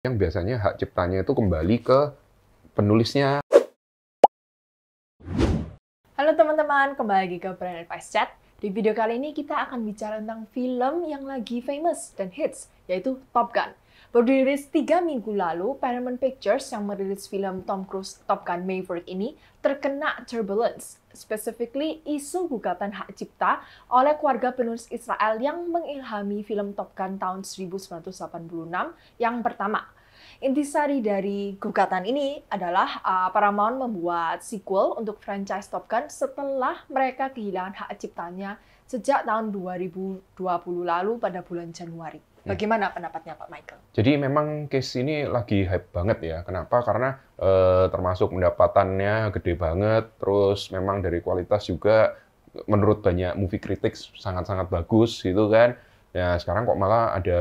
yang biasanya hak ciptanya itu kembali ke penulisnya. Halo teman-teman, kembali lagi ke Brand Advice Chat. Di video kali ini kita akan bicara tentang film yang lagi famous dan hits, yaitu Top Gun. Baru dirilis 3 minggu lalu, Paramount Pictures yang merilis film Tom Cruise Top Gun Maverick ini terkena turbulence, specifically isu gugatan hak cipta oleh keluarga penulis Israel yang mengilhami film Top Gun tahun 1986 yang pertama. Intisari dari gugatan ini adalah uh, Paramount membuat sequel untuk franchise Top Gun setelah mereka kehilangan hak ciptanya sejak tahun 2020 lalu pada bulan Januari. Hmm. Bagaimana pendapatnya Pak Michael? Jadi memang case ini lagi hype banget ya. Kenapa? Karena eh, termasuk pendapatannya gede banget, terus memang dari kualitas juga menurut banyak movie critics sangat-sangat bagus gitu kan. Ya sekarang kok malah ada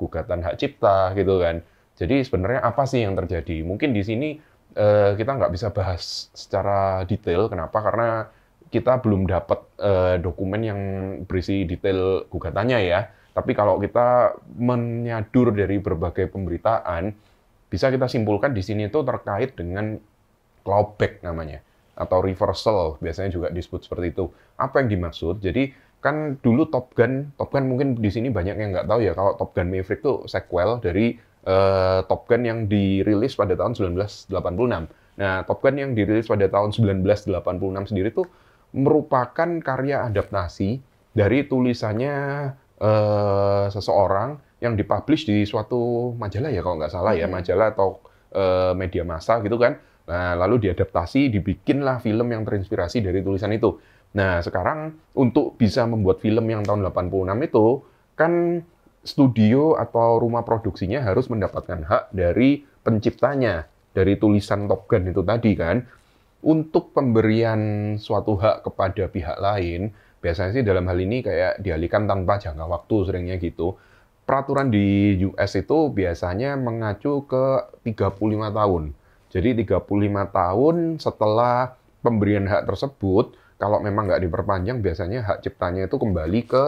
gugatan hak cipta gitu kan. Jadi sebenarnya apa sih yang terjadi? Mungkin di sini eh, kita nggak bisa bahas secara detail. Kenapa? Karena kita belum dapat eh, dokumen yang berisi detail gugatannya ya tapi kalau kita menyadur dari berbagai pemberitaan, bisa kita simpulkan di sini itu terkait dengan clawback namanya atau reversal biasanya juga disebut seperti itu. Apa yang dimaksud? Jadi kan dulu Top Gun, Top Gun mungkin di sini banyak yang nggak tahu ya kalau Top Gun Maverick itu sequel dari uh, Top Gun yang dirilis pada tahun 1986. Nah, Top Gun yang dirilis pada tahun 1986 sendiri itu merupakan karya adaptasi dari tulisannya uh, seseorang yang dipublish di suatu majalah ya kalau nggak salah ya, majalah atau uh, media massa gitu kan. Nah, lalu diadaptasi, dibikinlah film yang terinspirasi dari tulisan itu. Nah, sekarang untuk bisa membuat film yang tahun 86 itu, kan studio atau rumah produksinya harus mendapatkan hak dari penciptanya, dari tulisan Top Gun itu tadi kan. Untuk pemberian suatu hak kepada pihak lain, biasanya sih dalam hal ini kayak dialihkan tanpa jangka waktu seringnya gitu. Peraturan di US itu biasanya mengacu ke 35 tahun. Jadi 35 tahun setelah pemberian hak tersebut, kalau memang nggak diperpanjang, biasanya hak ciptanya itu kembali ke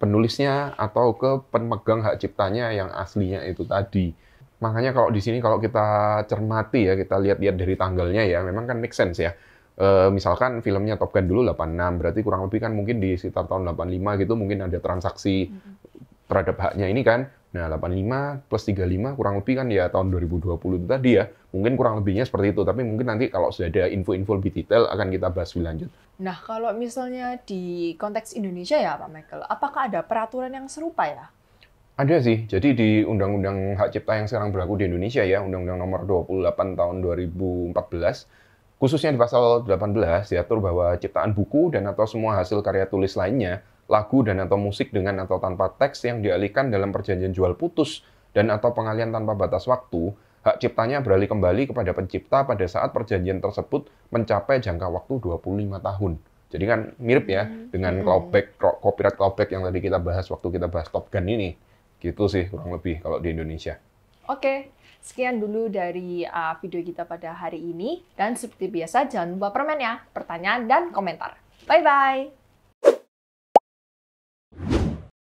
penulisnya atau ke pemegang hak ciptanya yang aslinya itu tadi. Makanya kalau di sini kalau kita cermati ya, kita lihat-lihat dari tanggalnya ya, memang kan make sense ya Uh, misalkan filmnya Top Gun dulu 86, berarti kurang lebih kan mungkin di sekitar tahun 85 gitu mungkin ada transaksi terhadap haknya ini kan. Nah, 85 plus 35 kurang lebih kan ya tahun 2020 itu tadi ya. Mungkin kurang lebihnya seperti itu, tapi mungkin nanti kalau sudah ada info-info lebih detail akan kita bahas lebih lanjut. Nah, kalau misalnya di konteks Indonesia ya Pak Michael, apakah ada peraturan yang serupa ya? Ada sih. Jadi di Undang-Undang Hak Cipta yang sekarang berlaku di Indonesia ya, Undang-Undang Nomor 28 tahun 2014 Khususnya di pasal 18 diatur bahwa ciptaan buku dan atau semua hasil karya tulis lainnya, lagu dan atau musik dengan atau tanpa teks yang dialihkan dalam perjanjian jual putus dan atau pengalian tanpa batas waktu, hak ciptanya beralih kembali kepada pencipta pada saat perjanjian tersebut mencapai jangka waktu 25 tahun. Jadi kan mirip ya hmm. dengan hmm. clawback, copyright clawback yang tadi kita bahas waktu kita bahas Top Gun ini. Gitu sih kurang lebih kalau di Indonesia. Oke, sekian dulu dari uh, video kita pada hari ini. Dan seperti biasa, jangan lupa permen ya, pertanyaan dan komentar. Bye-bye!